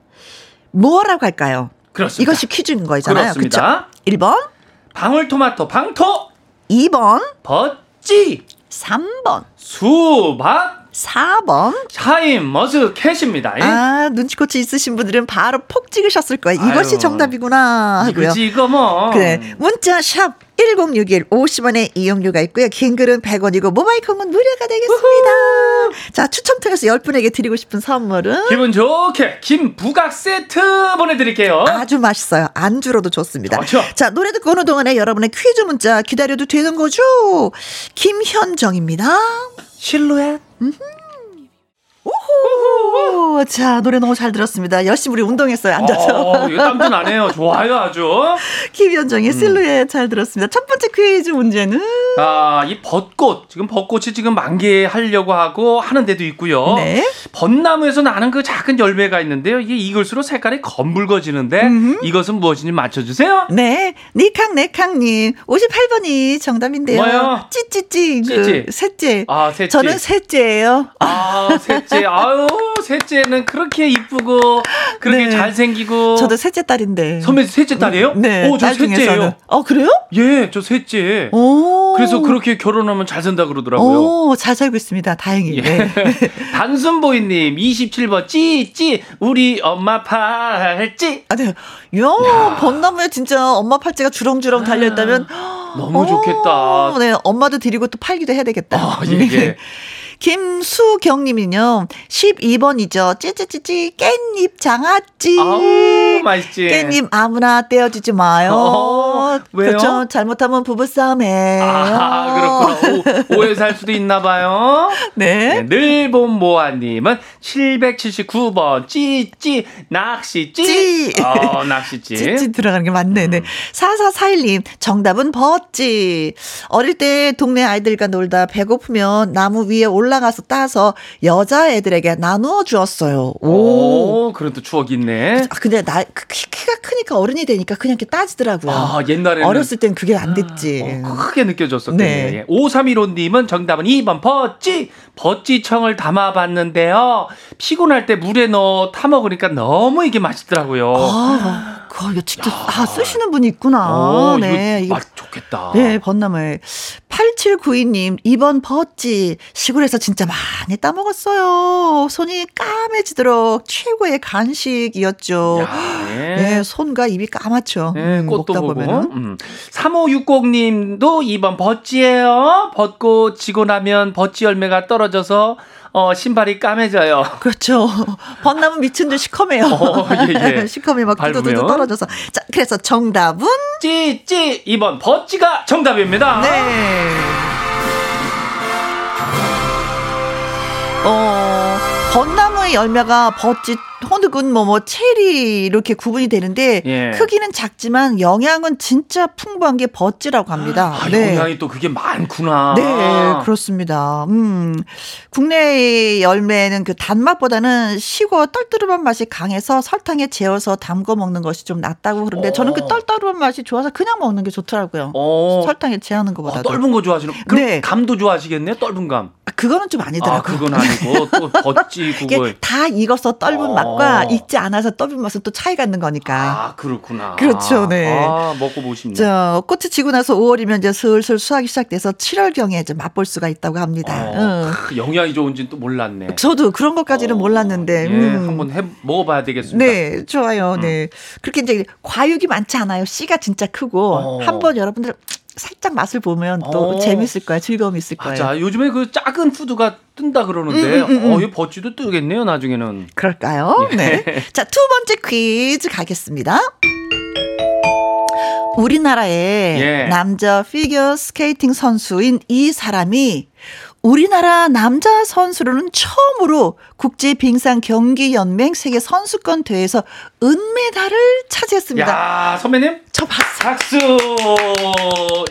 뭐라고 할까요? 그렇습니다. 이것이 퀴즈인 거잖아요. 그렇습니다. 그쵸? 1번, 방울토마토, 방토, 2번, 버찌, 3번, 수박, 4번. 샤인머스켓입니다. 아, 눈치코치 있으신 분들은 바로 폭 찍으셨을 거예요. 이것이 아유. 정답이구나 하고요. 이거지 이거 뭐. 그래. 문자 샵 1061 50원의 이용료가 있고요. 긴 글은 100원이고 모바일 콩은 무료가 되겠습니다. 자, 추첨 통해서 10분에게 드리고 싶은 선물은 기분 좋게 김부각 세트 보내드릴게요. 아주 맛있어요. 안주로도 좋습니다. 좋죠. 자, 노래 듣고 오는 동안에 여러분의 퀴즈 문자 기다려도 되는 거죠? 김현정입니다. 실루엣. 오호. 자, 노래 너무 잘 들었습니다. 열심히 우리 운동했어요. 앉아서. 어, 이거 땀도 나네요. 좋아요, 아주. 김현정의 실루엣 잘 들었습니다. 첫 번째 퀴즈 문제는 아, 이 벚꽃. 지금 벚꽃이 지금 만개하려고 하고 하는 데도 있고요. 네. 벚나무에서 나는 그 작은 열매가 있는데요. 이게 익을수록 색깔이 검붉어지는데 이것은 무엇인지 맞춰 주세요. 네, 니캉 네캉 님 58번이 정답인데요. 뭐요? 찌찌찌 그 찌찌. 셋째. 아, 셋째. 저는 셋째예요. 아, 셋째. 아 유, 셋째는 그렇게 이쁘고, 그렇게 네. 잘생기고. 저도 셋째 딸인데. 선배 셋째 딸이에요? 네. 오, 저딸 중에서는. 셋째예요. 어 그래요? 예, 저 셋째. 오. 그래서 그렇게 결혼하면 잘 산다 그러더라고요. 오, 잘 살고 있습니다. 다행히. 네. 단순보이님 27번 찌찌 우리 엄마 팔찌 아, 네. 야, 벚나무에 진짜 엄마 팔찌가 주렁주렁 달려 있다면. 너무 오, 좋겠다. 네, 엄마도 드리고 또 팔기도 해야 되겠다. 아, 예, 예. 김수경님은요, 12번이죠. 찌찌찌찌, 깻잎 장아찌. 아우 맛있지. 깻잎 아무나 떼어주지 마요. 어, 왜요? 그렇죠. 잘못하면 부부싸움해요. 아 그렇구나. 오, 오해 살 수도 있나 봐요. 네. 네, 늘봄 모아님은 779번 찌찌 낚시찌. 찌. 어 낚시찌. 찌찌 들어가는 게 맞네. 네. 4441님, 정답은 버찌. 어릴 때 동네 아이들과 놀다 배고프면 나무 위에 올라 가서 따서 여자애들에게 나누어 주었어요. 오. 오, 그런 또 추억 있네. 아, 근데 나, 그 키, 키가 크니까 어른이 되니까 그냥 이렇게 따지더라고요. 아, 옛날에는 어렸을 땐 그게 안 됐지. 어, 크게 느껴졌었겠네. 네. 5315님은 정답은 2번 버찌. 버찌청을 담아봤는데요. 피곤할 때 물에 넣어 타 먹으니까 너무 이게 맛있더라고요. 아, 그거 이거 직접, 아, 쓰시는 분이 있구나. 어, 네. 이거 맛 좋겠다. 네, 벚나무에. 8792님, 2번 버찌. 시골에서 진짜 많이 따먹었어요. 손이 까매지도록 최고의 간식이었죠. 야, 예. 네, 손과 입이 까맣죠. 예, 음, 꽃도 보고. 보면은. 음. 3560님도 2번 버찌예요. 벚꽃 지고 나면 버찌 열매가 떨어져서 어, 신발이 까매져요. 그렇죠. 벚나무 미친 듯 시커매요. 어, 예, 예. 시커매 막. 두두두 떨어져서. 자, 그래서 정답은? 찌찌 2번 버찌가 정답입니다. 네. 어, 벚나무의 열매가 버찌, 호두군, 뭐, 뭐, 체리, 이렇게 구분이 되는데, 예. 크기는 작지만 영양은 진짜 풍부한 게 버찌라고 합니다. 아, 영양이 또 그게 많구나. 네, 그렇습니다. 음, 국내 열매는 그 단맛보다는 시고 떨떠름한 맛이 강해서 설탕에 재워서 담궈 먹는 것이 좀 낫다고 그러는데 저는 그 어. 떨떠름한 맛이 좋아서 그냥 먹는 게 좋더라고요. 어. 설탕에 재하는 아, 것보다도. 떫은 거 좋아하시는 그럼 네. 감도 좋아하시겠네요 떫은 감 아, 그거는 좀아 아니더라고요. 그건 아니고 또 버찌 국을 다 익어서 떫은 어. 맛과 익지 않아서 떫은 맛은 또 차이가 있는 거니까. 아 그렇구나 그렇죠, 네. 아 먹고 저 꽃이 지고 나서 5월이면 이제 슬슬 수확이 시작돼서 7월경에 이제 맛볼 수가 있다고 합니다. 응. 어, 크, 영양이 좋은지는 또 몰랐네 저도 그런 것까지는 어, 몰랐는데. 예, 음. 한번 해 먹어봐야 되겠습니다 네, 좋아요. 네. 그렇게 이제 과육이 많지 않아요. 씨가 진짜 크고 어. 한번 여러분들 살짝 맛을 보면 또 어. 재밌을 거예요. 즐거움이 있을 거예요. 맞아 요즘에 그 작은 푸드가 뜬다 그러는데 음, 음, 음, 음. 어, 이 버찌도 뜨겠네요 나중에는 그럴까요? 예. 네. 자, 두 번째 퀴즈 가겠습니다. 우리나라의 예. 남자 피겨 스케이팅 선수인 이 사람이 우리나라 남자 선수로는 처음으로 국제 빙상 경기 연맹 세계 선수권 대회에서 은메달을 차지했습니다. 야, 선배님? 저 봤어. 박수!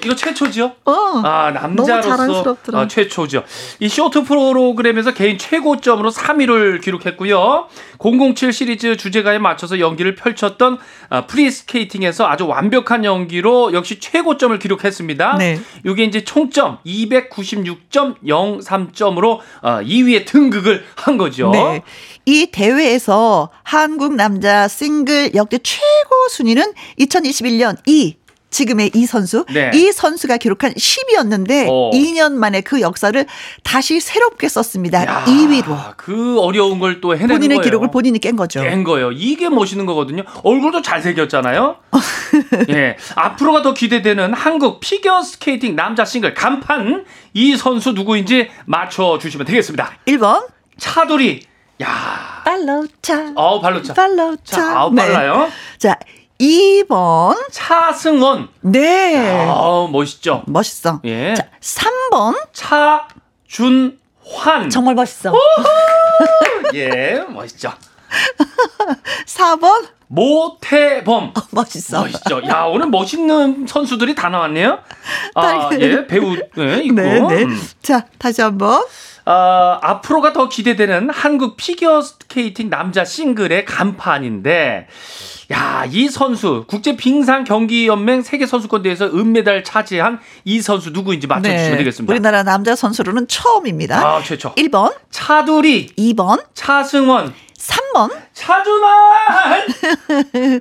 이거 최초죠? 어. 아, 남자로서. 아, 최초죠. 이 쇼트 프로그램에서 개인 최고점으로 3위를 기록했고요. 007 시리즈 주제가에 맞춰서 연기를 펼쳤던 아, 프리스케이팅에서 아주 완벽한 연기로 역시 최고점을 기록했습니다. 네. 이게 이제 총점 296.03점으로 2위에 등극을 한 거죠. 네. 이 대회에서 한국 남자 싱글 역대 최고 순위는 2021년 이 지금의 이 선수, 네. 이 선수가 기록한 10위였는데 어. 2년 만에 그 역사를 다시 새롭게 썼습니다. 야, 2위로 그 어려운 걸 또 해내는 본인의 거예요. 기록을 본인이 깬 거죠. 깬 거예요. 이게 멋있는 거거든요. 얼굴도 잘생겼잖아요. 예. 앞으로가 더 기대되는 한국 피겨 스케이팅 남자 싱글 간판 이 선수 누구인지 맞춰 주시면 되겠습니다. 1번 차돌이. 야. 팔로차. 어우, 발로차. 팔로차. 자, 아우 빨라요. 자, 2번. 차승원. 네. 아우, 멋있죠. 멋있어. 예. 자, 3번. 차준환. 정말 멋있어. 예, 멋있죠. 4번. 모태범. 멋있어. 멋있죠. 야, 오늘 멋있는 선수들이 다 나왔네요. 아. 예, 배우, 예, 있고. 네, 네. 음. 자, 다시 한번. 아, 앞으로가 더 기대되는 한국 피겨 스케이팅 남자 싱글의 간판인데, 야, 이 선수, 국제 빙상 경기 연맹 세계 선수권 대회에서 은메달 차지한 이 선수 누구인지 맞춰 주시면 되겠습니다. 네. 우리나라 남자 선수로는 처음입니다. 아, 최초. 1번, 차두리, 2번, 차승원, 3번, 차준환,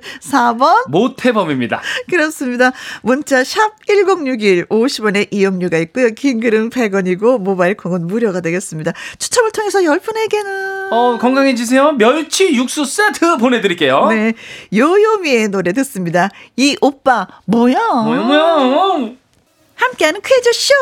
4번. 모태범입니다. 그렇습니다. 문자 샵 1061, 50원의 이용료가 있고요. 긴 글은 100원이고 모바일 콩은 무료가 되겠습니다. 추첨을 통해서 10분에게는 어, 건강해지세요. 멸치 육수 세트 보내드릴게요. 네, 요요미의 노래 듣습니다. 이 오빠 뭐야? 뭐야, 뭐야. 함께하는 퀴즈쇼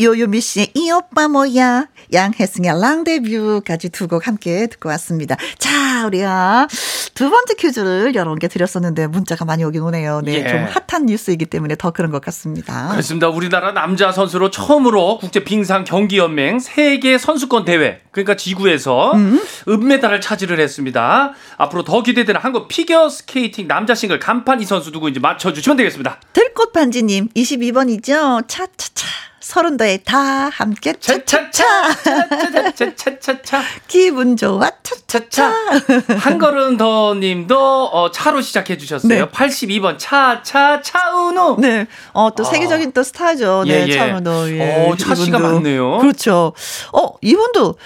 요요미 씨의 이 오빠 뭐야 양혜승의 랑데뷰까지 두 곡 함께 듣고 왔습니다. 자 우리가 두 번째 퀴즈를 여러 개 드렸었는데 문자가 많이 오긴 오네요. 네, 예. 좀 핫한 뉴스이기 때문에 더 그런 것 같습니다. 그렇습니다. 우리나라 남자 선수로 처음으로 국제 빙상 경기 연맹 세계 선수권 대회 그러니까 지구에서 은메달을 차지를 했습니다. 앞으로 더 기대되는 한국 피겨 스케이팅 남자 싱글 간판 이 선수 누구인지 맞춰 주시면 되겠습니다. 들꽃 반지님 22번이죠. 차차차 서른도에 다 함께 차차차 차차차차차차차 기분 좋아 차차차 차차 한 걸음 더 님도 어, 차로 시작해 주셨어요. 네. 82번 차차 차은우 네. 어, 또 아. 세계적인 또 스타죠. 네, 예, 예. 차은우. 예. 어, 차 씨가. 많네요. 그렇죠. 어, 이분도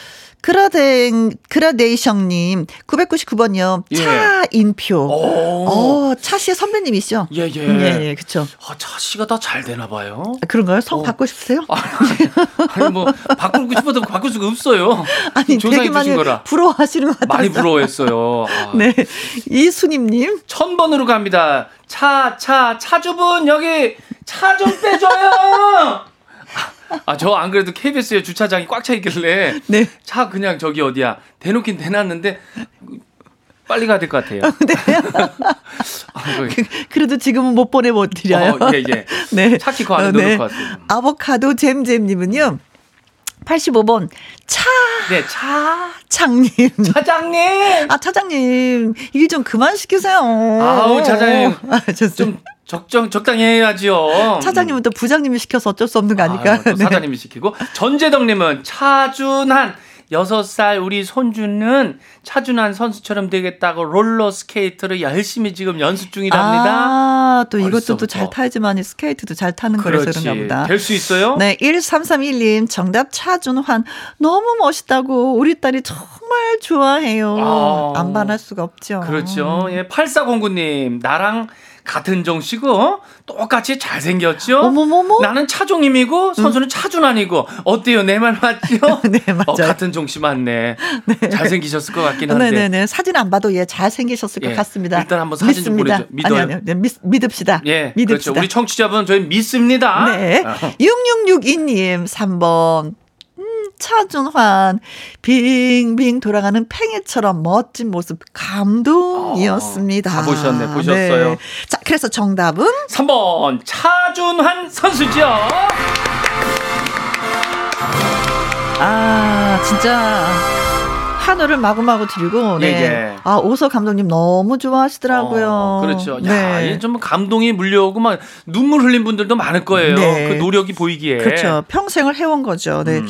그라덴, 그라데이션님, 999번이요. 예. 차인표. 오. 어, 차 씨의 선배님이시죠? 예, 예. 예, 예, 그쵸. 아, 차 씨가 다 잘 되나 봐요. 아, 그런가요? 성 어. 받고 싶으세요? 아니 뭐 바꾸고 싶어도 바꿀 수가 없어요. 아니, 되게 많이 거라. 부러워하시는 것 같아요. 많이 부러워했어요. 아, 네. 이수님님. 천 번으로 갑니다. 차, 차, 차주분 여기 차 좀 빼줘요. 아, 저 안 그래도 KBS에 주차장이 꽉 차 있길래 네. 차 그냥 저기 어디야 대놓긴 대놨는데 빨리 가야 될 것 같아요. 네. 아, 그, 그래도 지금은 못 보내못 드려요. 어, 예, 예. 네. 차 키고 안에 어, 넣을 것 같아요. 아보카도 잼잼님은요. 85번 네, 차, 차장님. 차장님. 아 차장님 일 좀 그만 시키세요. 아우, 차장님. 아, 저, 좀좀 적정 적당히 해야지요. 차장님은 또 부장님이 시켜서 어쩔 수 없는 거 아닐까? 아유, 또 네. 사장님이 시키고 전재덕님은 차준한 여섯 살 우리 손주는 차준환 선수처럼 되겠다고 롤러 스케이트를 열심히 지금 연습 중이랍니다. 아, 또 이것도 또. 잘 타야지만 스케이트도 잘 타는 거라서 그렇지. 그런가 보다. 될 수 있어요? 네, 1331님 정답 차준환 너무 멋있다고 우리 딸이 정말 좋아해요. 아. 안 반할 수가 없죠. 그렇죠. 예, 8409님 나랑 같은 종씨고 똑같이 잘생겼죠? 어머머머. 나는 차종임이고 선수는 차준환이고 어때요? 내 말 맞죠? 네, 맞아요. 어, 같은 종씨 맞네. 잘생기셨을 것 같긴 한데. 네네네. 사진 안 봐도 예, 잘생기셨을 예, 것 같습니다. 일단 한번 사진 좀 믿습니다. 보내줘. 믿어요? 아니, 아니, 네, 믿, 믿읍시다. 예, 믿읍시다. 그렇죠. 우리 청취자분 저희 믿습니다. 네. 어. 6662님 3번. 음, 차준환 빙빙 돌아가는 팽이처럼 멋진 모습 감동이었습니다. 어, 다 보셨네, 보셨어요. 자, 그래서 정답은 3번 차준환 선수죠. 아, 진짜 찬호를 마구마구 드리고, 네. 예, 예. 아, 오서 감독님 너무 좋아하시더라고요. 어, 그렇죠. 야, 네. 이좀 감동이 물려오고 막 눈물 흘린 분들도 많을 거예요. 네. 그 노력이 보이기에. 그렇죠. 평생을 해온 거죠. 네. 음.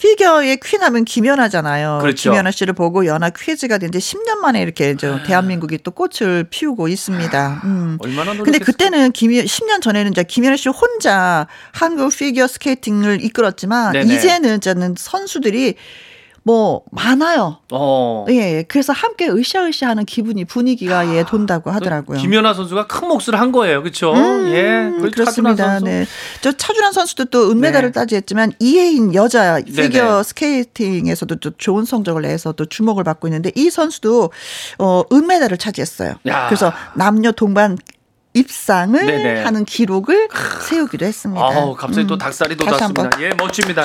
피겨의 퀸하면 김연아잖아요. 그렇죠. 김연아 씨를 보고 연아 퀴즈가 된 지 10년 만에 이렇게 아. 저 대한민국이 또 꽃을 피우고 있습니다. 음. 얼마나? 근데 그때는 김 10년 전에는 이제 김연아 씨 혼자 한국 피겨 스케이팅을 이끌었지만 네네. 이제는 저는 선수들이 뭐 많아요. 어. 예, 예. 그래서 함께 으쌰으쌰하는 기분이 분위기가 예 돈다고 하더라고요. 김연아 선수가 큰 몫을 한 거예요. 그렇죠? 예. 음, 차준환 그렇습니다. 네. 저 차준환 선수도 또 은메달을 네. 따지했지만 이혜인 여자 피겨 네네. 스케이팅에서도 또 좋은 성적을 내서 또 주목을 받고 있는데 이 선수도 어 은메달을 차지했어요. 야. 그래서 남녀 동반 입상을 네네. 하는 기록을 세우기도 했습니다. 아우, 갑자기 또 음. 닭살이 다시 돋았습니다. 예, 멋집니다.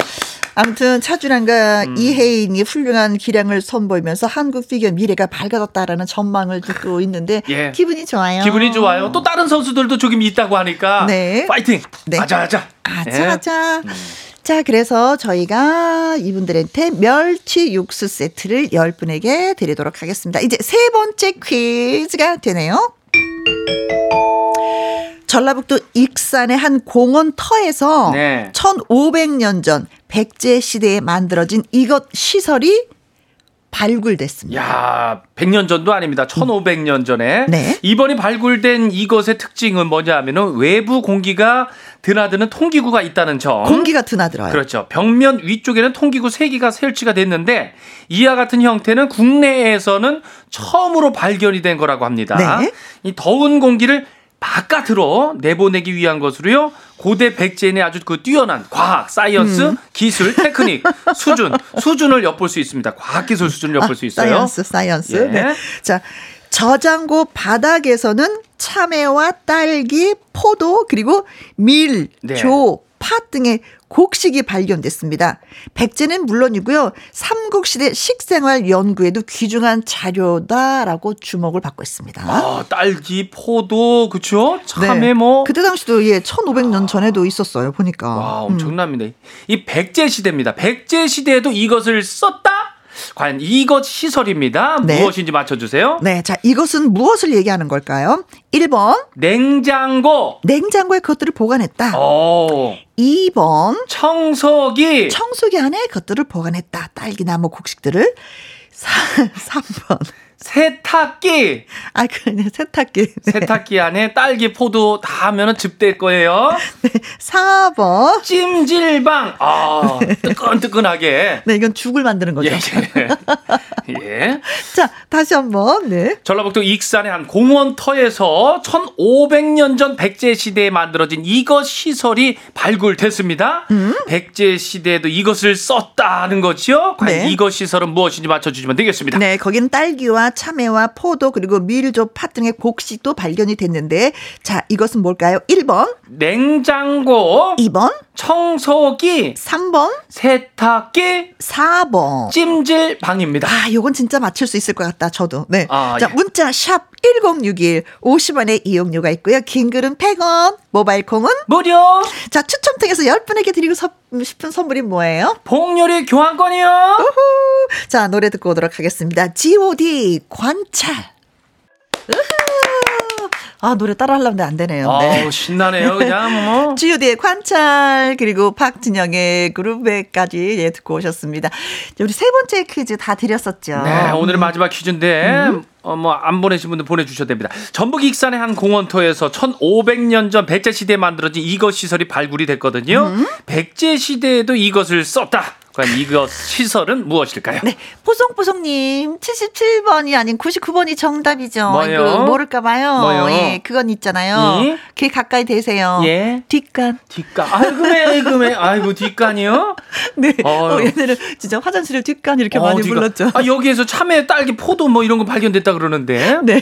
아무튼 차준환과 음. 이혜인이 훌륭한 기량을 선보이면서 한국 피겨 미래가 밝아졌다라는 전망을 듣고 있는데 예. 기분이 좋아요. 기분이 좋아요. 또 다른 선수들도 조금 있다고 하니까 네. 파이팅. 네. 아자 아자. 아자 예. 아자. 자, 그래서 저희가 이분들한테 멸치 육수 세트를 10분에게 드리도록 하겠습니다. 이제 세 번째 퀴즈가 되네요. 전라북도 익산의 한 공원 터에서 네. 1500년 전 백제 시대에 만들어진 이것 시설이 발굴됐습니다. 야, 100년 전도 아닙니다. 1500년 전에. 네. 이번에 발굴된 이것의 특징은 뭐냐 하면은 외부 공기가 드나드는 통기구가 있다는 점. 공기가 드나들어요. 그렇죠. 벽면 위쪽에는 통기구 3개가 설치가 됐는데 이와 같은 형태는 국내에서는 처음으로 발견이 된 거라고 합니다. 네. 이 더운 공기를 바깥으로 내보내기 위한 것으로요. 고대 백제인의 아주 그 뛰어난 과학, science, 음. 기술, 테크닉, 수준, 수준을 엿볼 수 있습니다. 과학 기술 수준을 엿볼 수 있어요. science, science. 예. 네. 자, 저장고 바닥에서는 참외와 딸기, 포도, 그리고 밀, 네. 조, 팥 등의 곡식이 발견됐습니다. 백제는 물론이고요. 삼국시대 식생활 연구에도 귀중한 자료다라고 주목을 받고 있습니다. 아, 딸기, 포도, 그쵸? 참외 네. 뭐. 그때 당시도 예, 1500년 전에도 있었어요. 보니까. 와, 음. 엄청납니다. 이 백제 시대입니다. 백제 시대에도 이것을 썼다? 과연 이것 시설입니다. 네. 무엇인지 맞춰주세요. 네, 자, 이것은 무엇을 얘기하는 걸까요? 1번, 냉장고. 냉장고에 그것들을 보관했다. 어. 2번, 청소기. 청소기 안에 것들을 보관했다. 딸기나 뭐 곡식들을. 3번. 세탁기. 아, 그냥 세탁기. 네. 세탁기 안에 딸기, 포도 다 하면은 즙될 거예요. 4번. 찜질방. 아, 뜨끈뜨끈하게. 네, 이건 죽을 만드는 거죠. 예, 예. 예. 자, 다시 한 번. 네. 전라북도 익산의 한 공원터에서 1500년 전 백제 시대에 만들어진 이것 시설이 발굴됐습니다. 음? 백제 시대에도 이것을 썼다는 거지요. 과연 네. 이것 시설은 무엇인지 맞춰 주시면 되겠습니다. 네, 거기는 딸기와 참외와 포도 그리고 밀조 팥 등의 곡식도 발견이 됐는데 자, 이것은 뭘까요? 1번, 냉장고, 2번, 청소기, 3번, 세탁기, 4번. 찜질방입니다. 아, 요건 진짜 맞출 수 있을 것 같다, 저도. 네. 아, 자, 예. 문자 샵 1061, 50원의 이용료가 있고요. 긴 글은 100원, 모바일 콩은? 무료 자, 추첨 통해서 10분에게 드리고 서- 싶은 선물이 뭐예요? 복요리 교환권이요. 우후. 자, 노래 듣고 오도록 하겠습니다. G.O.D. 관찰. 우후. 아, 노래 따라 하려는데 안 되네요. 네. 아우 신나네요. 그냥 뭐. G.O.D의 관찰 그리고 박진영의 그룹에까지 예, 듣고 오셨습니다. 자, 우리 세 번째 퀴즈 다 드렸었죠. 네, 오늘은 음. 마지막 퀴즈인데 어, 뭐 안 보내신 분들 보내주셔도 됩니다. 전북 익산의 한 공원터에서 1500년 전 백제 시대에 만들어진 이것 시설이 발굴이 됐거든요. 음. 백제 시대에도 이것을 썼다. 과연 이것 시설은 무엇일까요? 네, 포송포송님 77번이 아닌 99번이 정답이죠. 뭐요? 모를까봐요. 뭐요? 예, 그건 있잖아요. 예? 귀 가까이 대세요. 예. 뒷간. 뒷간. 아이고 왜, 아이고 뒷간이요? 네. 어, 얘네는 진짜 화장실을 뒷간 이렇게 어, 많이 뒷간. 불렀죠. 아 여기에서 참외, 딸기, 포도 뭐 이런 거 발견됐다 그러는데. 네.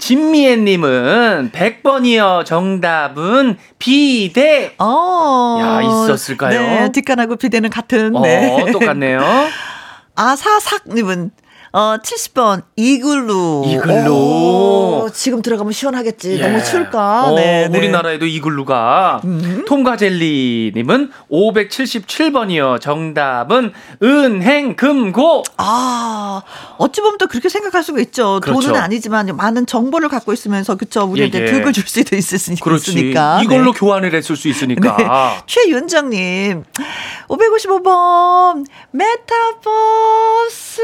진미애님은 100번이요. 정답은 비대. 어. 야, 있었을까요? 네, 뒷간하고 비대는 같은. 어, 네. 똑같네요. 아사삭님은 어, 70번, 이글루. 이글루. 오, 지금 들어가면 시원하겠지. 예. 너무 추울까? 어, 네, 네. 우리나라에도 이글루가 톰가젤리님은 577번이요. 정답은 은행금고. 아, 어찌 보면 또 그렇게 생각할 수가 있죠. 그렇죠. 돈은 아니지만 많은 정보를 갖고 있으면서, 그쵸. 우리한테 예, 예. 득을 줄 수도 있으니까. 그렇지. 이걸로 네. 교환을 했을 수 있으니까. 네. 최윤정님, 555번, 메타버스.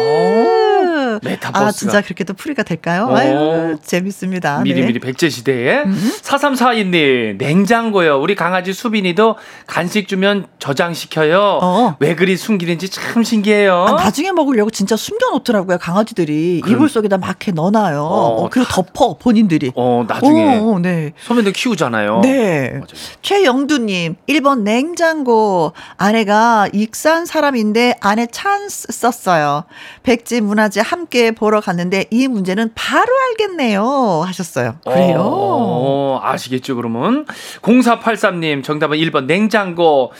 오, 메타버스가. 아, 진짜 그렇게 또 풀이가 될까요? 오. 아유, 재밌습니다. 미리 네. 미리 백제 시대에 4342님 냉장고요. 우리 강아지 수빈이도 간식 주면 저장시켜요. 어. 왜 그리 숨기는지 참 신기해요. 아, 나중에 먹으려고 진짜 숨겨놓더라고요, 강아지들이. 그럼- 이불 속에다 막 이렇게 넣어놔요. 어, 어, 그리고 덮어, 본인들이. 어 나중에 오, 네. 소면도 키우잖아요. 네. 맞아요. 최영두님, 1번 냉장고. 아내가 익산 사람인데 아내 찬스 썼어요. 백지 문화재 함께 보러 갔는데 이 문제는 바로 알겠네요. 하셨어요. 그래요? 어, 아시겠죠, 그러면? 0483님, 정답은 1번 냉장고.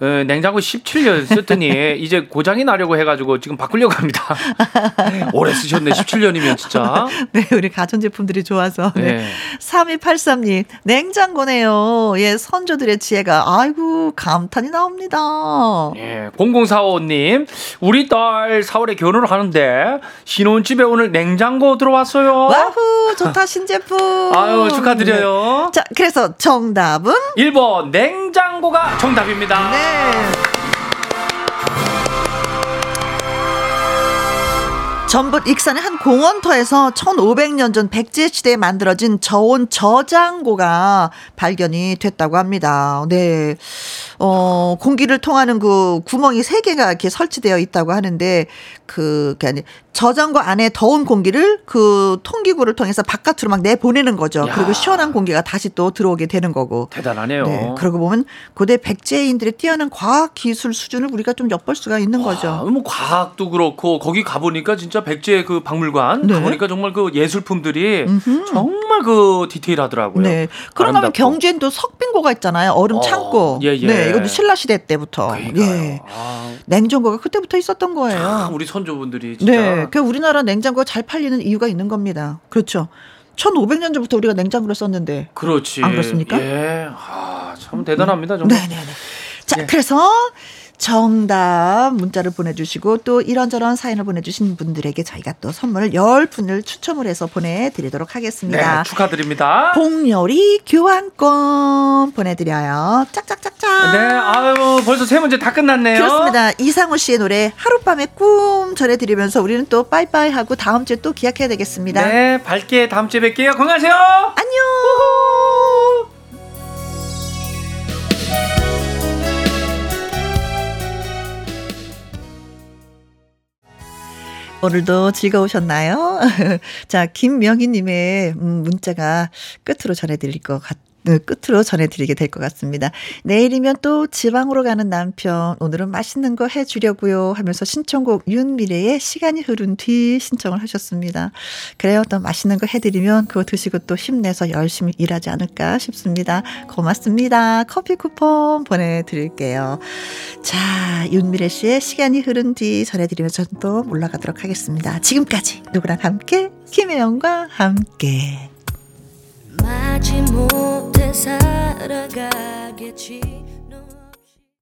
어, 냉장고 17년 썼더니 이제 고장이 나려고 해가지고 지금 바꾸려고 합니다. 오래 쓰셨네, 17년이면 진짜. 네, 우리 가전제품들이 좋아서. 네. 네. 3283님, 냉장고네요. 예, 선조들의 지혜가, 아이고, 감탄이 나옵니다. 예, 0045님, 우리 딸 4월에 결혼을 하는데 신혼집에 오늘 냉장고 들어왔어요. 와후, 좋다, 신제품. 아유, 축하드려요. 네. 자, 그래서 정답은? 1번 냉장고가 정답입니다. 네. Aê! 전북 익산의 한 공원터에서 1500년 전 백제 시대에 만들어진 저온 저장고가 발견이 됐다고 합니다. 네. 어, 공기를 통하는 그 구멍이 세 개가 이렇게 설치되어 있다고 하는데 그, 그 아니 저장고 안에 더운 공기를 그 통기구를 통해서 바깥으로 막 내보내는 거죠. 야. 그리고 시원한 공기가 다시 또 들어오게 되는 거고. 대단하네요. 네. 그러고 보면 고대 백제인들의 뛰어난 과학 기술 수준을 우리가 좀 엿볼 수가 있는 아, 거죠. 뭐 과학도 그렇고 거기 가보니까 진짜 백제 그 박물관 네. 가보니까 정말 그 예술품들이 정말 그 디테일하더라고요. 네. 경주엔 또 석빙고가 있잖아요. 얼음 어, 창고. 예, 예. 네. 이것도 신라 시대 때부터. 그러니까요. 예. 아, 냉장고가 그때부터 있었던 참 거예요. 우리 선조분들이 진짜 네. 그 우리나라 냉장고가 잘 팔리는 이유가 있는 겁니다. 그렇죠. 1500년 전부터 우리가 냉장고를 썼는데. 그렇지. 안 그렇습니까? 예. 아, 참 대단합니다. 정말. 네 네 네. 자, 예. 그래서 정답 문자를 보내주시고 또 이런저런 사연을 보내주신 분들에게 저희가 또 선물을 10분을 추첨을 해서 보내드리도록 하겠습니다. 네, 축하드립니다. 복요리 교환권 보내드려요. 짝짝짝짝. 네, 아유, 벌써 세 문제 다 끝났네요. 그렇습니다. 이상우 씨의 노래 하룻밤의 꿈 전해드리면서 우리는 또 빠이빠이 하고 다음 주에 또 기약해야 되겠습니다. 네, 밝게 다음 주에 뵐게요. 건강하세요. 안녕. 오늘도 즐거우셨나요? 자, 김명희님의 음, 문자가 끝으로 전해드릴 것 같. 네, 끝으로 전해드리게 될 것 같습니다. 내일이면 또 지방으로 가는 남편, 오늘은 맛있는 거 해주려고요 하면서 신청곡 윤미래의 시간이 흐른 뒤 신청을 하셨습니다. 그래요. 또 맛있는 거 해드리면 그거 드시고 또 힘내서 열심히 일하지 않을까 싶습니다. 고맙습니다. 커피 쿠폰 보내드릴게요. 자, 윤미래 씨의 시간이 흐른 뒤 전해드리면서 저는 또 올라가도록 하겠습니다. 지금까지 누구랑 함께? 김혜영과 함께. 마지 못해 살아가겠지